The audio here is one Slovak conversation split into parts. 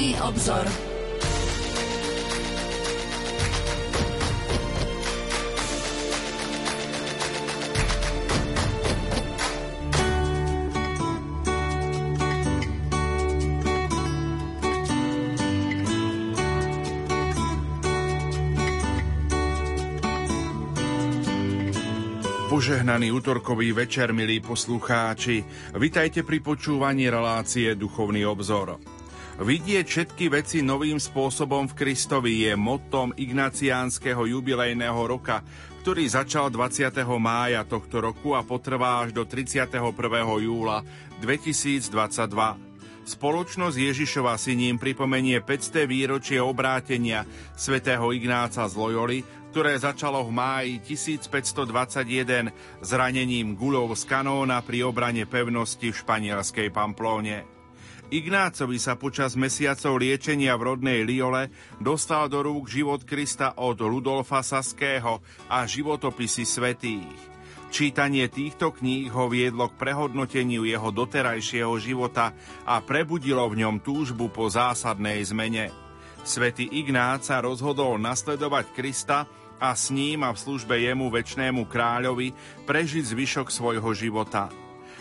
Duchovný obzor. Požehnaný útorkový večer, milí poslucháči. Vitajte pri počúvaní relácie Duchovný obzor. Vidieť všetky veci novým spôsobom v Kristovi je motom ignaciánskeho jubilejného roka, ktorý začal 20. mája tohto roku a potrvá až do 31. júla 2022. Spoločnosť Ježišova si ním pripomenie 500. výročie obrátenia svätého Ignáca z Loyoli, ktoré začalo v máji 1521 zranením guľov z kanóna pri obrane pevnosti v španielskej Pamplóne. Ignácovi sa počas mesiacov liečenia v rodnej Liole dostal do rúk život Krista od Ludolfa Saského a životopisy svetých. Čítanie týchto kníh ho viedlo k prehodnoteniu jeho doterajšieho života a prebudilo v ňom túžbu po zásadnej zmene. Svetý Ignác sa rozhodol nasledovať Krista a s ním a v službe jemu väčšnému kráľovi prežiť zvyšok svojho života.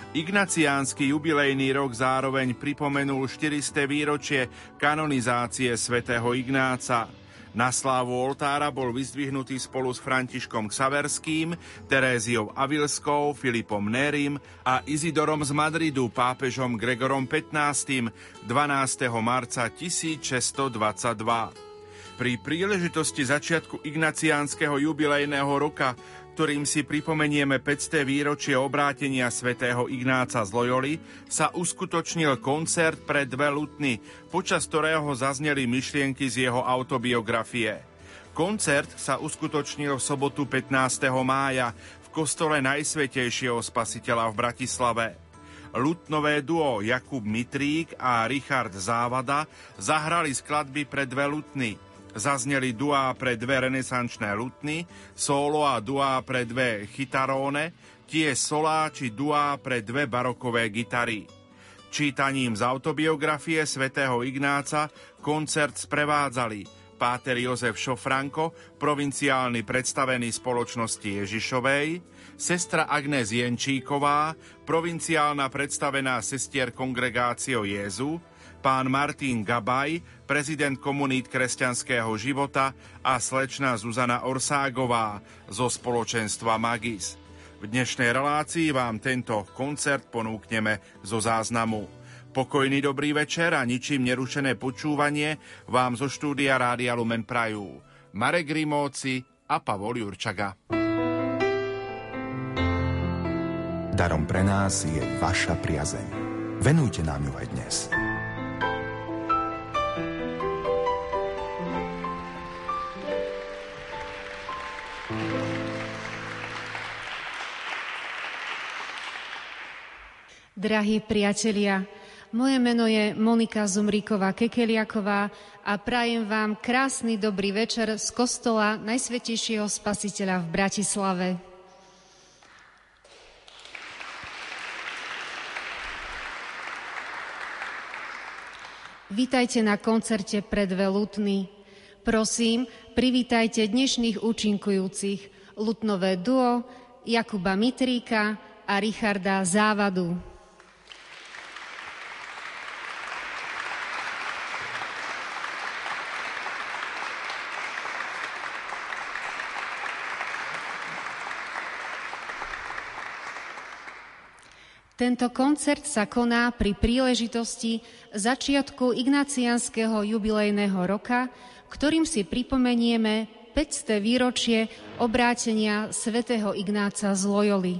Ignaciánsky jubilejný rok zároveň pripomenul 400. výročie kanonizácie svätého Ignáca. Na slávu oltára bol vyzdvihnutý spolu s Františkom Xaverským, Teréziou Avilskou, Filipom Nérim a Izidorom z Madridu pápežom Gregorom XV. 12. marca 1622 pri príležitosti začiatku ignaciánskeho jubilejného roka, ktorým si pripomenieme 500. výročie obrátenia svätého Ignáca z Loyoli, sa uskutočnil koncert pre dve lutny, počas ktorého zazneli myšlienky z jeho autobiografie. Koncert sa uskutočnil v sobotu 15. mája v kostole Najsvetejšieho spasiteľa v Bratislave. Lutnové duo Jakub Mitrík a Richard Závada zahrali skladby pre dve lutny – Zazneli duá pre dve renesančné lutny, solo a duá pre dve chitaróne, tie solá či duá pre dve barokové gitary. Čítaním z autobiografie svätého Ignáca koncert sprevádzali páter Jozef Šofranko, provinciálny predstavený spoločnosti Ježišovej, sestra Agnes Jenčíková, provinciálna predstavená sestier kongregácio Jezu, pán Martin Gabaj, prezident komunít kresťanského života a slečna Zuzana Orságová zo spoločenstva Magis. V dnešnej relácii vám tento koncert ponúkneme zo záznamu. Pokojný dobrý večer a ničím nerušené počúvanie vám zo štúdia Rádia Lumen Prajú. Marek Rimóci a Pavol Jurčaga. Darom pre nás je vaša priazeň. Venujte nám ju aj dnes. Drahí priatelia, moje meno je Monika Zumríková Kekeliaková a prajem vám krásny dobrý večer z kostola Najsvetejšieho Spasiteľa v Bratislave. Vítajte na koncerte pred dve lutny. Prosím, privítajte dnešných účinkujúcich lutnové duo Jakuba Mitríka a Richarda Závadu. Tento koncert sa koná pri príležitosti začiatku ignacianského jubilejného roka, ktorým si pripomenieme 500. výročie obrátenia svätého Ignáca z Loyoli.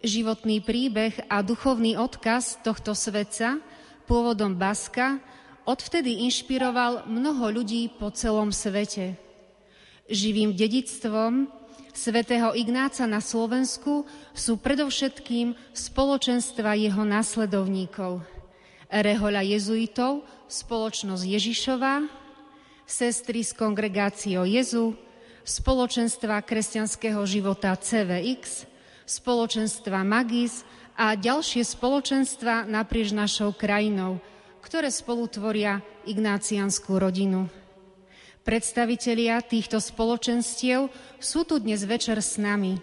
Životný príbeh a duchovný odkaz tohto svetca, pôvodom Baska, odvtedy inšpiroval mnoho ľudí po celom svete. Živým dedictvom svätého Ignáca na Slovensku sú predovšetkým spoločenstva jeho následovníkov. Rehoľa jezuitov, spoločnosť Ježišova, sestry z kongregácio Jezu, spoločenstva kresťanského života CVX, spoločenstva Magis a ďalšie spoločenstva naprieč našou krajinou, ktoré spolu tvoria ignácianskú rodinu. Predstavitelia týchto spoločenstiev sú tu dnes večer s nami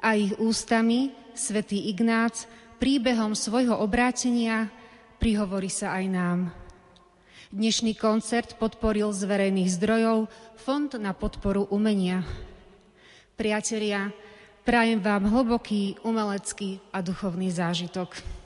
a ich ústami svätý Ignác príbehom svojho obrátenia prihovorí sa aj nám. Dnešný koncert podporil z verejných zdrojov Fond na podporu umenia. Priatelia, prajem vám hlboký umelecký a duchovný zážitok.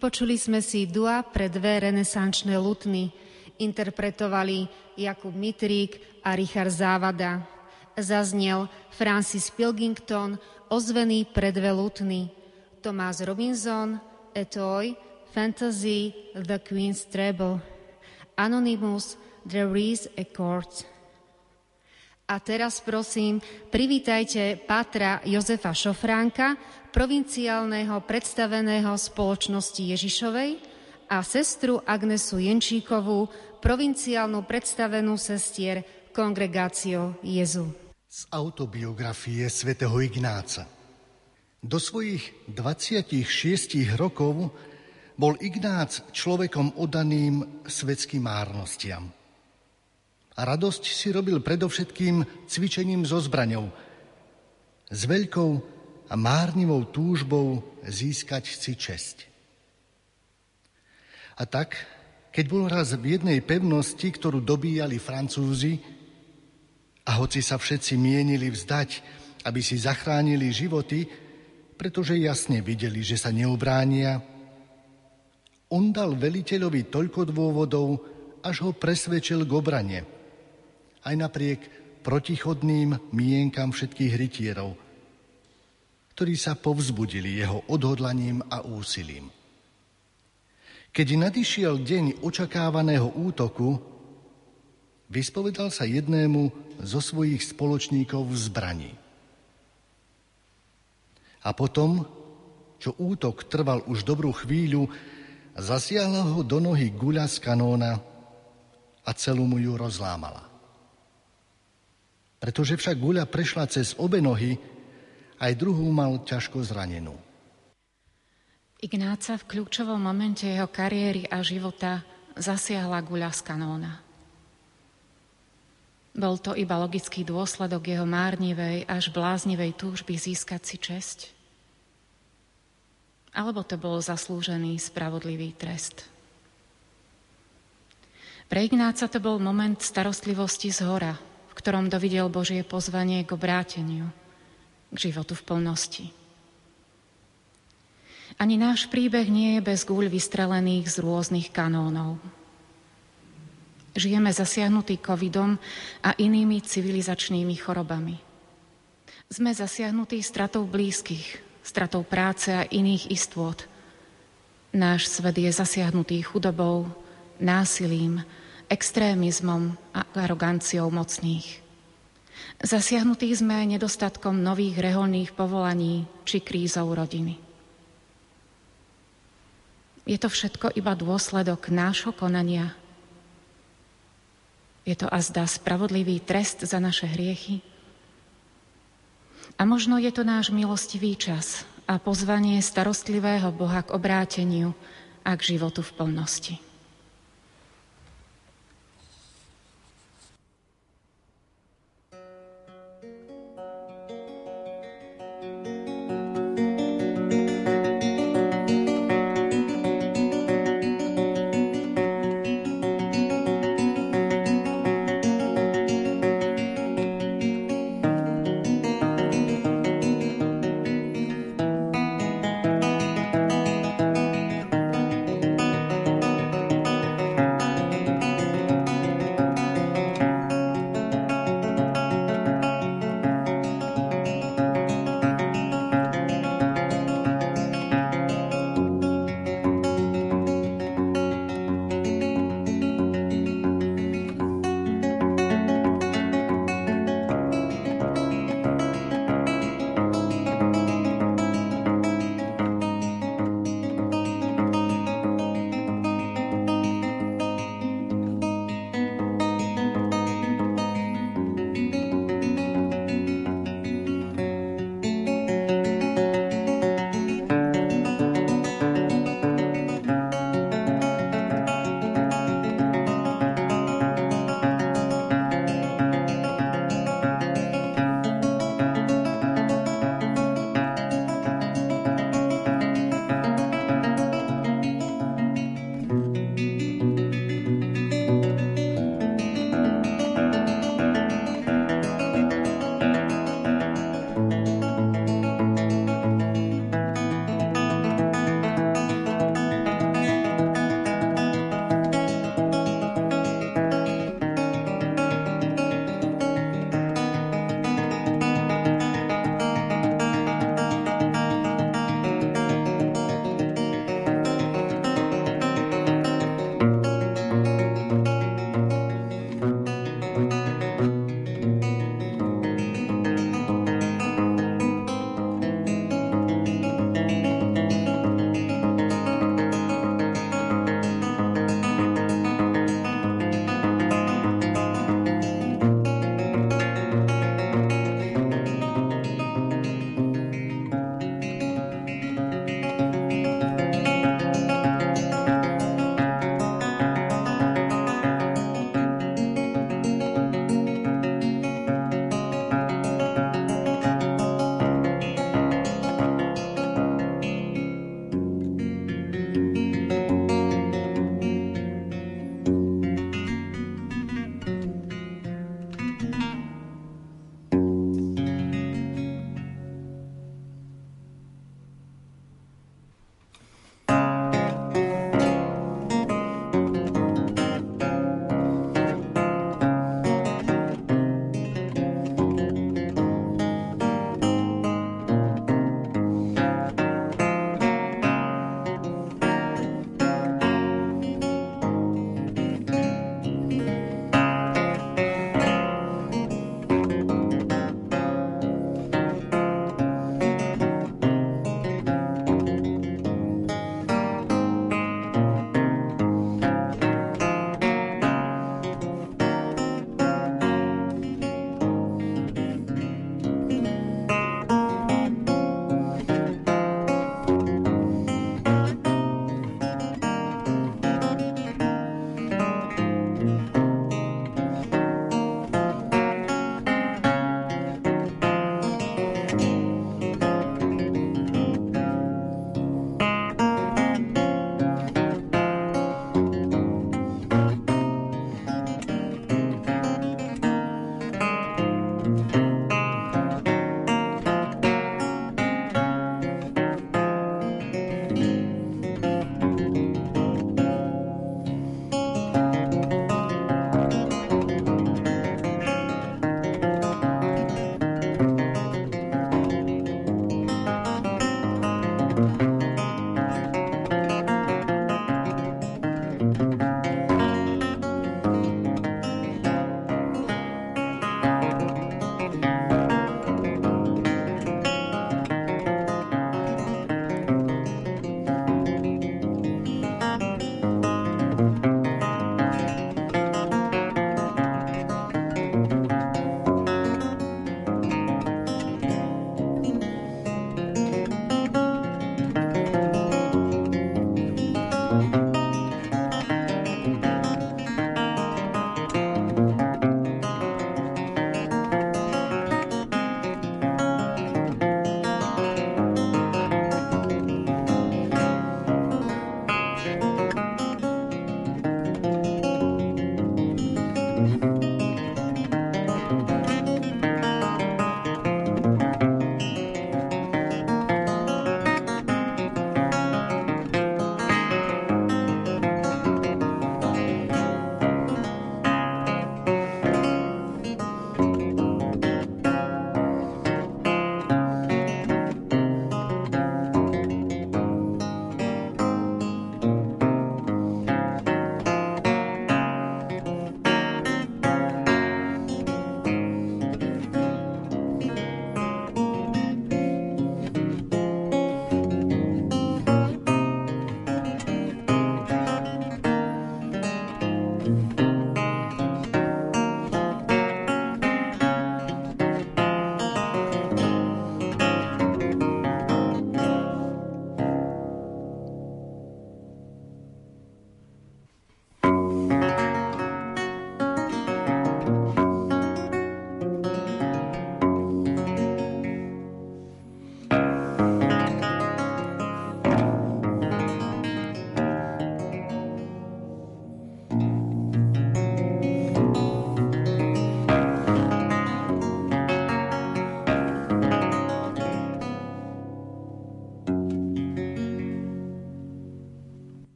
Vypočuli sme si dua pre dve renesančné lutny. Interpretovali Jakub Mitrík a Richard Závada. Zaznel Francis Pilkington, ozvený pre dve lutny. Tomás Robinson, Etoy, Fantasy, The Queen's Treble. Anonymous, is a Court. A teraz prosím, privítajte Pátra Jozefa Šofránka, provinciálneho predstaveného spoločnosti Ježišovej a sestru Agnesu Jenčíkovú, provinciálnu predstavenú sestier Kongregácio Jezu. Z autobiografie svätého Ignáca. Do svojich 26 rokov bol Ignác človekom odaným svetským márnostiam – a radosť si robil predovšetkým cvičením so zbraňou, s veľkou a márnivou túžbou získať si česť. A tak, keď bol raz v jednej pevnosti, ktorú dobíjali Francúzi, a hoci sa všetci mienili vzdať, aby si zachránili životy, pretože jasne videli, že sa neubránia, on dal veliteľovi toľko dôvodov, až ho presvedčil k obrane – aj napriek protichodným mienkam všetkých rytierov, ktorí sa povzbudili jeho odhodlaním a úsilím. Keď nadišiel deň očakávaného útoku, vyspovedal sa jednému zo svojich spoločníkov v zbraní. A potom, čo útok trval už dobrú chvíľu, zasiahla ho do nohy guľa z kanóna a celú mu ju rozlámala. Pretože však guľa prešla cez obe nohy, aj druhú mal ťažko zranenú. Ignáca v kľúčovom momente jeho kariéry a života zasiahla guľa z kanóna. Bol to iba logický dôsledok jeho márnivej až bláznivej túžby získať si česť? Alebo to bol zaslúžený spravodlivý trest? Pre Ignáca to bol moment starostlivosti z hora, ktorom dovidel Božie pozvanie k obráteniu, k životu v plnosti. Ani náš príbeh nie je bez gúľ vystrelených z rôznych kanónov. Žijeme zasiahnutí covidom a inými civilizačnými chorobami. Sme zasiahnutí stratou blízkych, stratou práce a iných istôt. Náš svet je zasiahnutý chudobou, násilím, extrémizmom a aroganciou mocných. Zasiahnutí sme nedostatkom nových reholných povolaní či krízou rodiny. Je to všetko iba dôsledok nášho konania. Je to azda spravodlivý trest za naše hriechy. A možno je to náš milostivý čas a pozvanie starostlivého Boha k obráteniu a k životu v plnosti.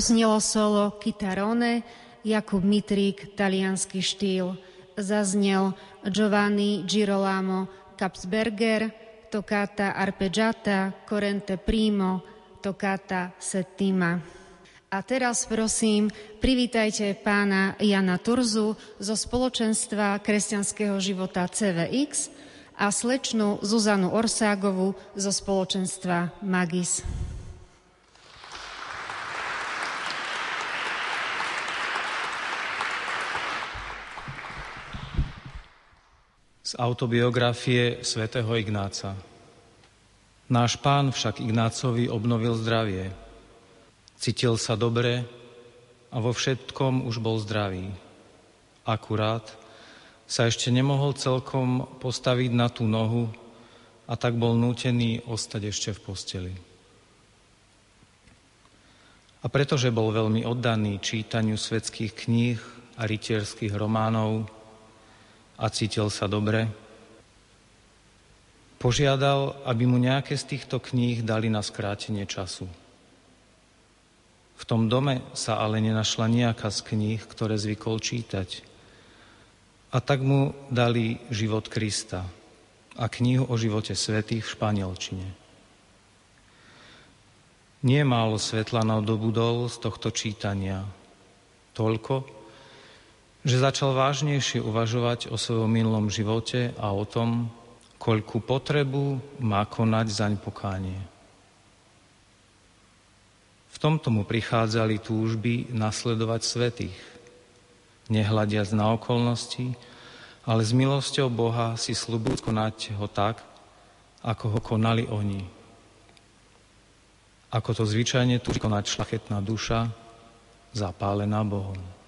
Doznelo solo Kitarone, Jakub Mitrík, talianský štýl. Zaznel Giovanni Girolamo Kapsberger, Toccata Arpeggiata, Corrente Primo, Toccata Settima. A teraz prosím, privítajte pána Jana Turzu zo spoločenstva kresťanského života CVX a slečnú Zuzanu Orságovu zo spoločenstva Magis. Z autobiografie svätého Ignáca. Náš pán však Ignácovi obnovil zdravie. Cítil sa dobre a vo všetkom už bol zdravý. Akurát sa ešte nemohol celkom postaviť na tú nohu a tak bol nútený ostať ešte v posteli. A pretože bol veľmi oddaný čítaniu svetských kníh a rytierských románov, a cítil sa dobre, požiadal, aby mu nejaké z týchto kníh dali na skrátenie času. V tom dome sa ale nenašla nejaká z kníh, ktoré zvykol čítať. A tak mu dali život Krista a knihu o živote svetých v španielčine. Nie málo svetla nadobudol z tohto čítania. Toľko, že začal vážnejšie uvažovať o svojom minulom živote a o tom, koľku potrebu má konať zaň pokánie. V tomto mu prichádzali túžby nasledovať svetých, nehľadiac na okolnosti, ale s milosťou Boha si slúbujú konať ho tak, ako ho konali oni. Ako to zvyčajne tu konať šlachetná duša, zapálená Bohom.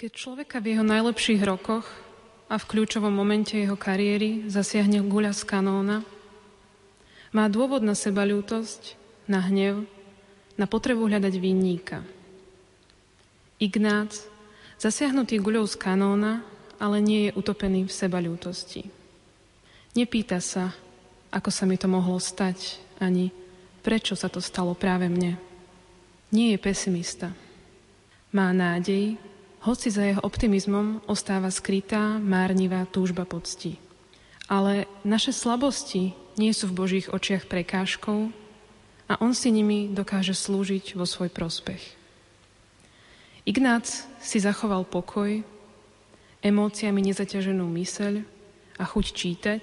Keď človeka v jeho najlepších rokoch a v kľúčovom momente jeho kariéry zasiahne guľa z kanóna, má dôvod na seba ľútosť, na hnev, na potrebu hľadať vinníka. Ignác, zasiahnutý guľou z kanóna, ale nie je utopený v seba ľútosti. Nepýta sa, ako sa mi to mohlo stať, ani prečo sa to stalo práve mne. Nie je pesimista. Má nádej, hoci za jeho optimizmom ostáva skrytá, márnivá túžba pocti. Ale naše slabosti nie sú v Božích očiach prekážkou a on si nimi dokáže slúžiť vo svoj prospech. Ignác si zachoval pokoj, emóciami nezaťaženú myseľ a chuť čítať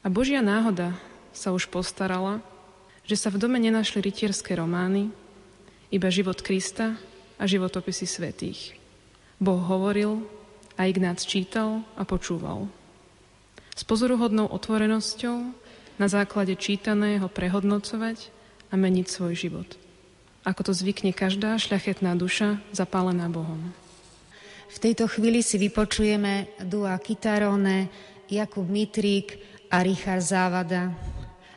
a Božia náhoda sa už postarala, že sa v dome nenašli rytierské romány, iba život Krista a životopisy svetých. Boh hovoril a Ignác čítal a počúval. S pozoruhodnou otvorenosťou na základe čítaného prehodnocovať a meniť svoj život. Ako to zvykne každá šľachetná duša zapálená Bohom. V tejto chvíli si vypočujeme Dua Kitarone, Jakub Mitrík a Richard Závada.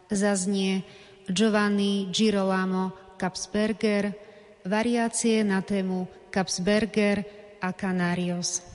Zaznie Giovanni Girolamo Kapsberger, variácie na tému Kapsberger a Canarios.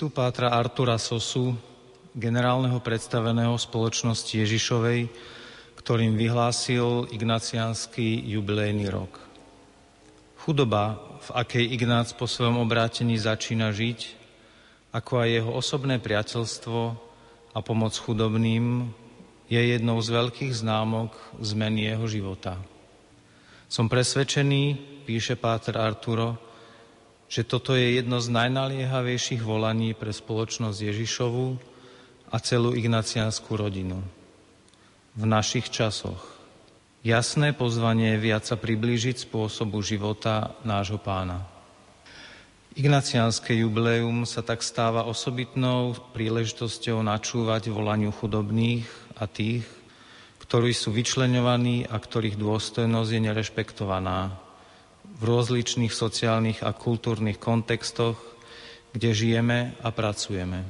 Listu Pátra Artura Sosu, generálneho predstaveného spoločnosti Ježišovej, ktorým vyhlásil ignaciánsky jubilejný rok. Chudoba, v akej Ignác po svojom obrátení začína žiť, ako aj jeho osobné priateľstvo a pomoc chudobným, je jednou z veľkých známok zmeny jeho života. Som presvedčený, píše Páter Arturo, že toto je jedno z najnaliehavejších volaní pre spoločnosť Ježišovu a celú ignaciánsku rodinu. V našich časoch. Jasné pozvanie viac sa priblížiť spôsobu života nášho pána. Ignaciánske jubileum sa tak stáva osobitnou príležitosťou načúvať volaniu chudobných a tých, ktorí sú vyčleňovaní a ktorých dôstojnosť je nerešpektovaná v rozličných sociálnych a kultúrnych kontextoch, kde žijeme a pracujeme.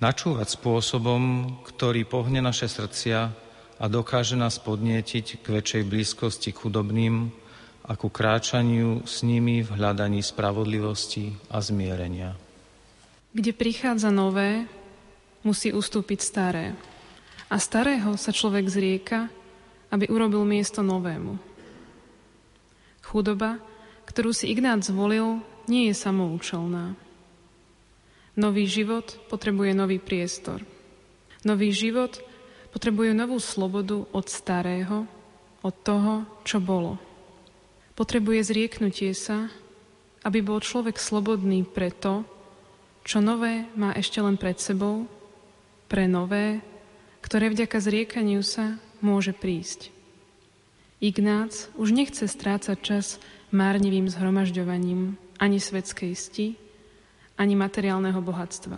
Načúvať spôsobom, ktorý pohne naše srdcia a dokáže nás podnietiť k väčšej blízkosti k chudobným a ku kráčaniu s nimi v hľadaní spravodlivosti a zmierenia. Kde prichádza nové, musí ustúpiť staré. A starého sa človek zrieka, aby urobil miesto novému. Chudoba, ktorú si Ignác zvolil, nie je samoučelná. Nový život potrebuje nový priestor. Nový život potrebuje novú slobodu od starého, od toho, čo bolo. Potrebuje zrieknutie sa, aby bol človek slobodný pre to, čo nové má ešte len pred sebou, pre nové, ktoré vďaka zriekaniu sa môže prísť. Ignác už nechce strácať čas márnivým zhromažďovaním ani svetskej sti, ani materiálneho bohatstva.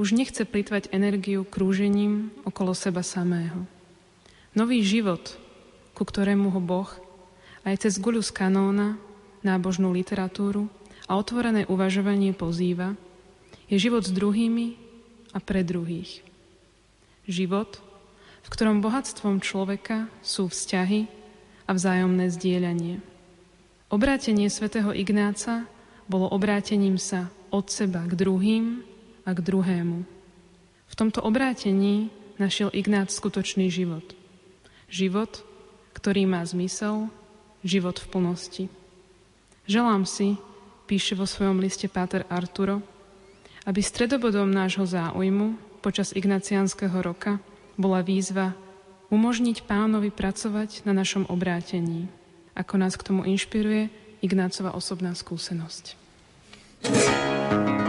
Už nechce plitvať energiu krúžením okolo seba samého. Nový život, ku ktorému ho Boh aj cez guľu z kanóna, nábožnú literatúru a otvorené uvažovanie pozýva, je život s druhými a pre druhých. Život, v ktorom bohatstvom človeka sú vzťahy, a vzájomné zdieľanie. Obrátenie svätého Ignáca bolo obrátením sa od seba k druhým a k druhému. V tomto obrátení našiel Ignác skutočný život. Život, ktorý má zmysel, život v plnosti. Želám si, píše vo svojom liste Páter Arturo, aby stredobodom nášho záujmu počas ignaciánskeho roka bola výzva umožniť pánovi pracovať na našom obrátení, ako nás k tomu inšpiruje Ignácova osobná skúsenosť. Vypočuli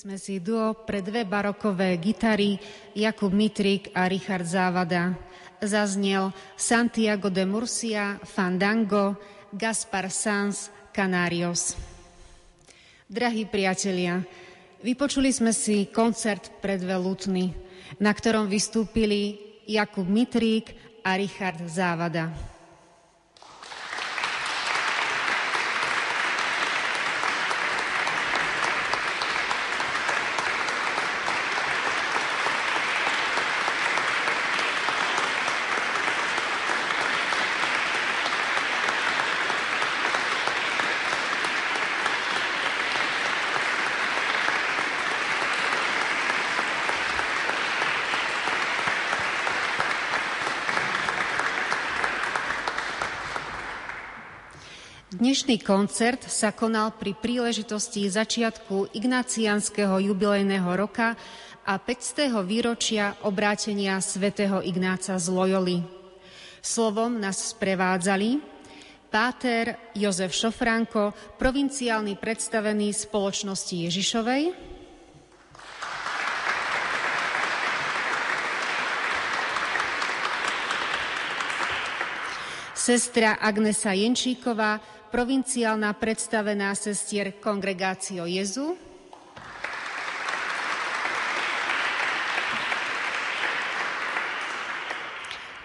sme si duo pre dve barokové gitary Jakub Mitrik a Richard Závada. Zaznel Santiago de Murcia, Fandango, Gaspar Sanz, Canarios. Drahí priatelia, vypočuli sme si koncert pre dve lutny, na ktorom vystúpili Jakub Mitrík a Richard Závada. Dnešný koncert sa konal pri príležitosti začiatku ignacianského jubilejného roka a 500. výročia obrátenia svätého Ignáca z Loyoli. Slovom nás sprevádzali Páter Jozef Šofránko, provinciálny predstavený spoločnosti Ježišovej, sestra Agnesa Jenčíková, provinciálna predstavená sestier Kongregácio Jezu,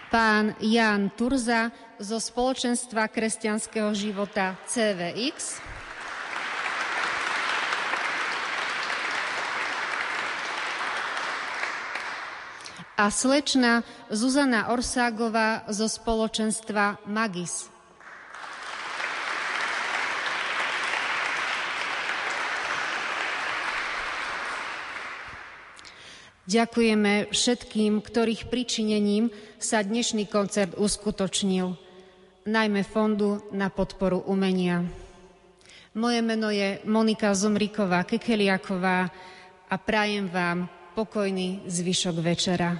pán Jan Turza zo Spoločenstva kresťanského života CVX, a slečna Zuzana Orságová zo spoločenstva Magis. Ďakujeme všetkým, ktorých pričinením sa dnešný koncert uskutočnil, najmä Fondu na podporu umenia. Moje meno je Monika Zomriková Kekeliaková a prajem vám pokojný zvyšok večera.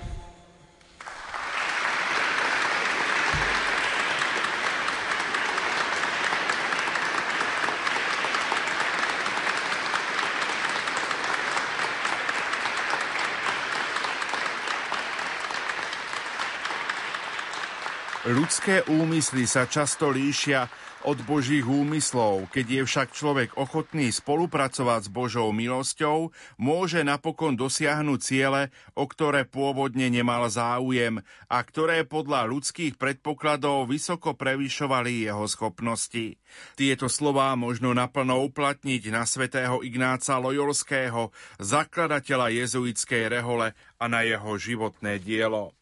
Ľudské úmysly sa často líšia od Božích úmyslov. Keď je však človek ochotný spolupracovať s Božou milosťou, môže napokon dosiahnuť ciele, o ktoré pôvodne nemal záujem a ktoré podľa ľudských predpokladov vysoko prevyšovali jeho schopnosti. Tieto slová možno naplno uplatniť na svätého Ignáca Lojolského, zakladateľa jezuitskej rehole a na jeho životné dielo.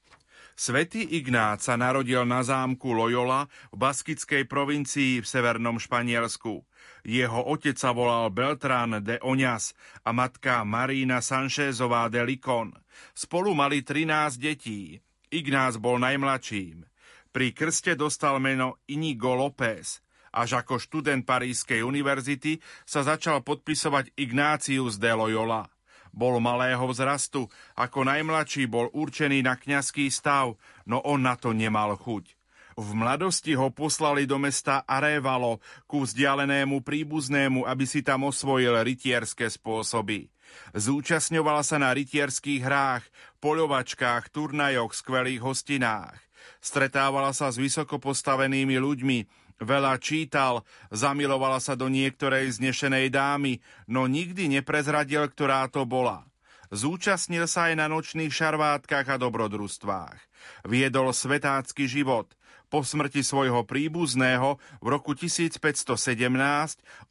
Svetý Ignác sa narodil na zámku Loyola v baskickej provincii v severnom Španielsku. Jeho otec sa volal Beltrán de Oňas a matka Marína Sanchezová de Licon. Spolu mali 13 detí. Ignác bol najmladším. Pri krste dostal meno Inigo López. Až ako študent Parískej univerzity sa začal podpisovať Ignácius de Loyola. Bol malého vzrastu, ako najmladší bol určený na kňazský stav, no on na to nemal chuť. V mladosti ho poslali do mesta Arévalo ku vzdialenému príbuznému, aby si tam osvojil rytierské spôsoby. Zúčastňoval sa na rytierských hrách, poľovačkách, turnajoch, skvelých hostinách. Stretávala sa s vysoko postavenými ľuďmi, Veľa čítal, zamilovala sa do niektorej znešenej dámy, no nikdy neprezradil, ktorá to bola. Zúčastnil sa aj na nočných šarvátkach a dobrodružstvách. Viedol svetácky život. Po smrti svojho príbuzného v roku 1517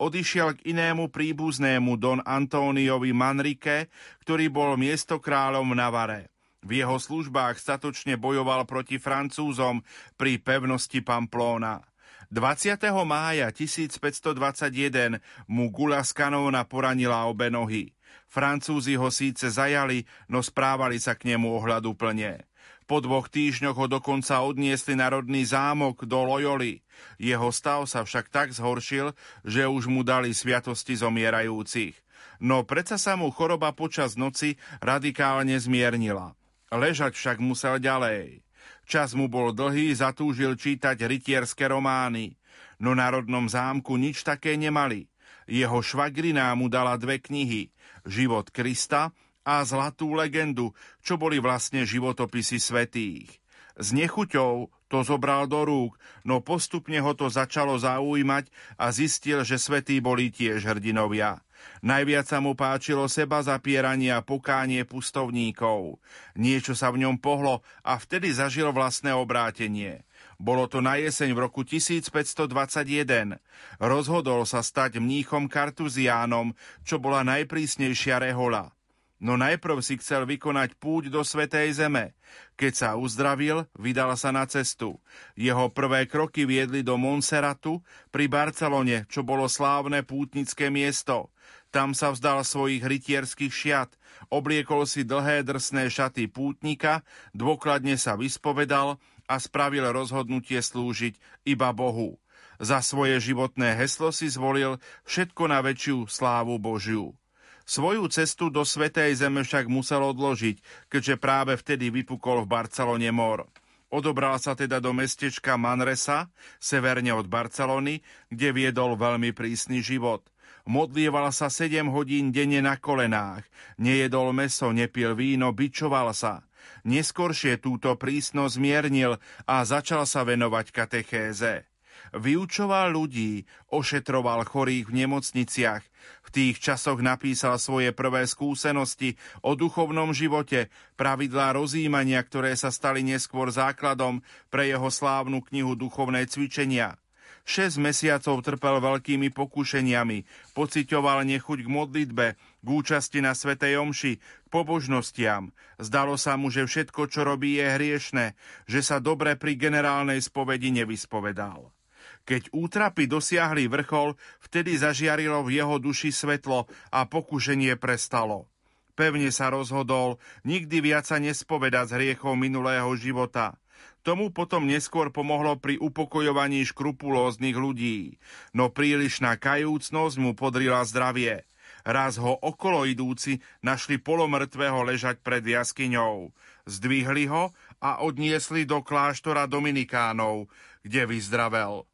odišiel k inému príbuznému Don Antóniovi Manrike, ktorý bol miestokráľom v Navare. V jeho službách statočne bojoval proti Francúzom pri pevnosti Pamplóna. 20. mája 1521 mu Gula z kanóna poranila obe nohy. Francúzi ho síce zajali, no správali sa k nemu ohľadu plne. Po dvoch týždňoch ho dokonca odniesli na rodný zámok do Loyoli. Jeho stav sa však tak zhoršil, že už mu dali sviatosti zomierajúcich. No predsa sa mu choroba počas noci radikálne zmiernila. Ležať však musel ďalej. Čas mu bol dlhý, zatúžil čítať rytierské romány. No na rodnom zámku nič také nemali. Jeho švagrina mu dala dve knihy. Život Krista a Zlatú legendu, čo boli vlastne životopisy svetých. S nechuťou to zobral do rúk, no postupne ho to začalo zaujímať a zistil, že svetí boli tiež hrdinovia. Najviac sa mu páčilo seba zapieranie a pokánie pustovníkov. Niečo sa v ňom pohlo a vtedy zažil vlastné obrátenie. Bolo to na jeseň v roku 1521. Rozhodol sa stať mníchom kartuziánom, čo bola najprísnejšia rehola. No najprv si chcel vykonať púť do Svetej Zeme. Keď sa uzdravil, vydal sa na cestu. Jeho prvé kroky viedli do Monseratu pri Barcelone, čo bolo slávne pútnické miesto. Tam sa vzdal svojich rytierských šiat, obliekol si dlhé drsné šaty pútnika, dôkladne sa vyspovedal a spravil rozhodnutie slúžiť iba Bohu. Za svoje životné heslo si zvolil všetko na väčšiu slávu Božiu. Svoju cestu do Svetej Zeme však musel odložiť, keďže práve vtedy vypukol v Barcelone mor. Odobral sa teda do mestečka Manresa, severne od Barcelony, kde viedol veľmi prísny život. Modlieval sa 7 hodín denne na kolenách, nejedol meso, nepil víno, bičoval sa. Neskoršie túto prísnosť zmiernil a začal sa venovať katechéze. Vyučoval ľudí, ošetroval chorých v nemocniciach. V tých časoch napísal svoje prvé skúsenosti o duchovnom živote, pravidlá rozímania, ktoré sa stali neskôr základom pre jeho slávnu knihu Duchovné cvičenia. 6 mesiacov trpel veľkými pokušeniami, pocitoval nechuť k modlitbe, k účasti na Svetej Omši, k pobožnostiam. Zdalo sa mu, že všetko, čo robí, je hriešne, že sa dobre pri generálnej spovedi nevyspovedal. Keď útrapy dosiahli vrchol, vtedy zažiarilo v jeho duši svetlo a pokušenie prestalo. Pevne sa rozhodol nikdy viac sa nespovedať z hriechov minulého života. Tomu potom neskôr pomohlo pri upokojovaní škrupulóznych ľudí, no prílišná kajúcnosť mu podrila zdravie. Raz ho okolo idúci našli polomrtvého ležať pred jaskyňou. Zdvihli ho a odniesli do kláštora Dominikánov, kde vyzdravel.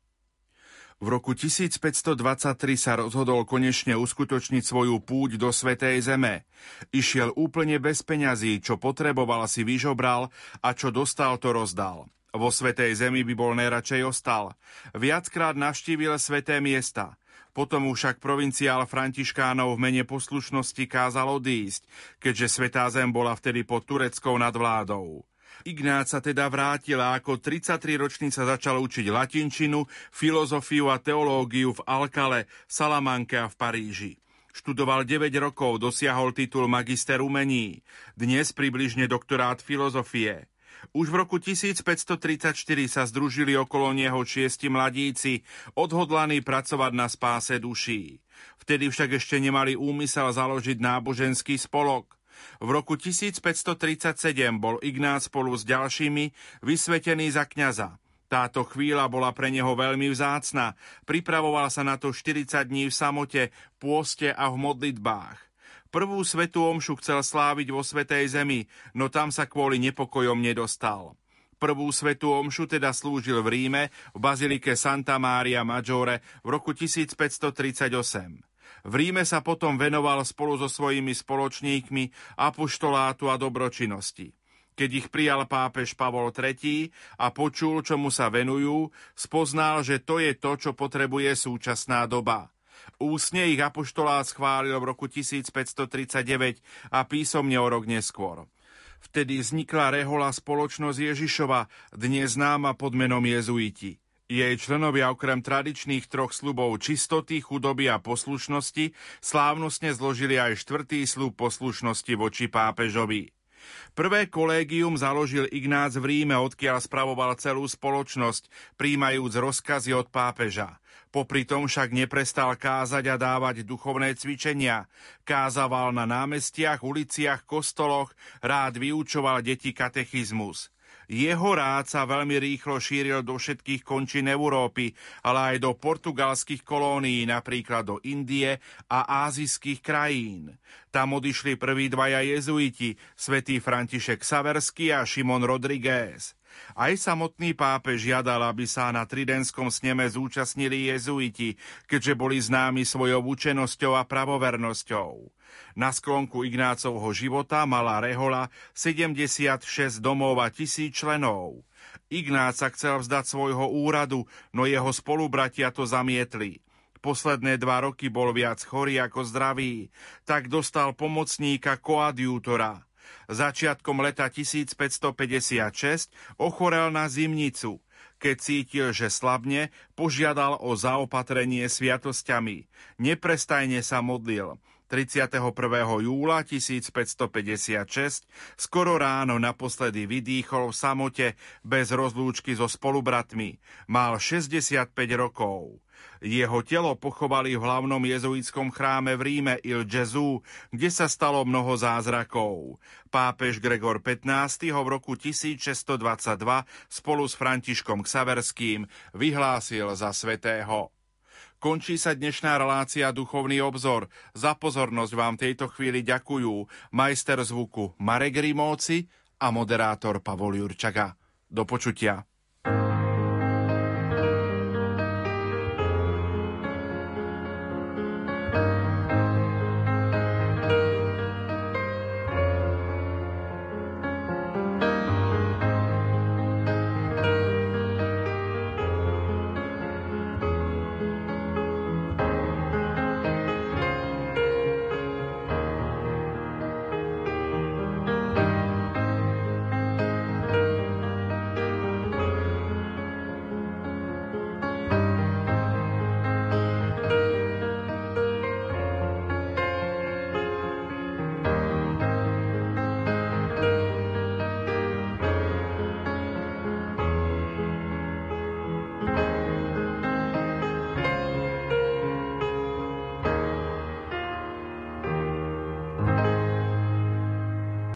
V roku 1523 sa rozhodol konečne uskutočniť svoju púť do Svetej Zeme. Išiel úplne bez peňazí, čo potreboval si vyžobral a čo dostal to rozdal. Vo Svetej Zemi by bol najradšej ostal. Viackrát navštívil sveté miesta. Potom už však provinciál Františkánov v mene poslušnosti kázal odísť, keďže Svetá Zem bola vtedy pod tureckou nadvládou. Ignác sa teda vrátil a ako 33-ročný sa začal učiť latinčinu, filozofiu a teológiu v Alkale, Salamanke a v Paríži. Študoval 9 rokov, dosiahol titul magister umení, dnes približne doktorát filozofie. Už v roku 1534 sa združili okolo neho šiesti mladíci, odhodlaní pracovať na spáse duší. Vtedy však ešte nemali úmysel založiť náboženský spolok. V roku 1537 bol Ignác spolu s ďalšími vysvetený za kňaza. Táto chvíľa bola pre neho veľmi vzácna. Pripravoval sa na to 40 dní v samote, pôste a v modlitbách. Prvú svetú omšu chcel sláviť vo Svetej Zemi, no tam sa kvôli nepokojom nedostal. Prvú svetú omšu teda slúžil v Ríme v bazilike Santa Maria Maggiore v roku 1538. V Ríme sa potom venoval spolu so svojimi spoločníkmi apoštolátu a dobročinnosti. Keď ich prijal pápež Pavol III a počul, čomu sa venujú, spoznal, že to je to, čo potrebuje súčasná doba. Úsne ich apoštolát schválil v roku 1539 a písomne o rok neskôr. Vtedy vznikla rehola spoločnosť Ježišova, dnes známa pod menom jezuiti. Jej členovia okrem tradičných troch slubov čistoty, chudoby a poslušnosti slávnostne zložili aj štvrtý slub poslušnosti voči pápežovi. Prvé kolégium založil Ignác v Ríme, odkiaľ spravoval celú spoločnosť, príjmajúc rozkazy od pápeža. Popri tom však neprestal kázať a dávať duchovné cvičenia. Kázaval na námestiach, uliciach, kostoloch, rád vyučoval deti katechizmus. Jeho rád sa veľmi rýchlo šíril do všetkých končín Európy, ale aj do portugalských kolónií, napríklad do Indie a ázijských krajín. Tam odišli prví dvaja jezuiti, svätý František Saverský a Šimon Rodriguez. Aj samotný pápež žiadal, aby sa na Tridenskom sneme zúčastnili jezuiti, keďže boli známi svojou učenosťou a pravovernosťou. Na sklonku Ignácovho života mala Rehola 76 domov a tisíc členov. Ignác sa chcel vzdať svojho úradu, no jeho spolubratia to zamietli. Posledné dva roky bol viac chorý ako zdravý, tak dostal pomocníka koadjútora. Začiatkom leta 1556 ochorel na zimnicu. Keď cítil, že slabne, požiadal o zaopatrenie sviatosťami. Neprestajne sa modlil. 31. júla 1556 skoro ráno naposledy vydýchol v samote bez rozlúčky so spolubratmi. Mal 65 rokov. Jeho telo pochovali v hlavnom jezuitskom chráme v Ríme Il Gesù, kde sa stalo mnoho zázrakov. Pápež Gregor XV. ho v roku 1622 spolu s Františkom Ksaverským vyhlásil za svetého. Končí sa dnešná relácia Duchovný obzor. Za pozornosť vám tejto chvíli ďakujú majster zvuku Marek Rimóci a moderátor Pavol Jurčaga. Do počutia.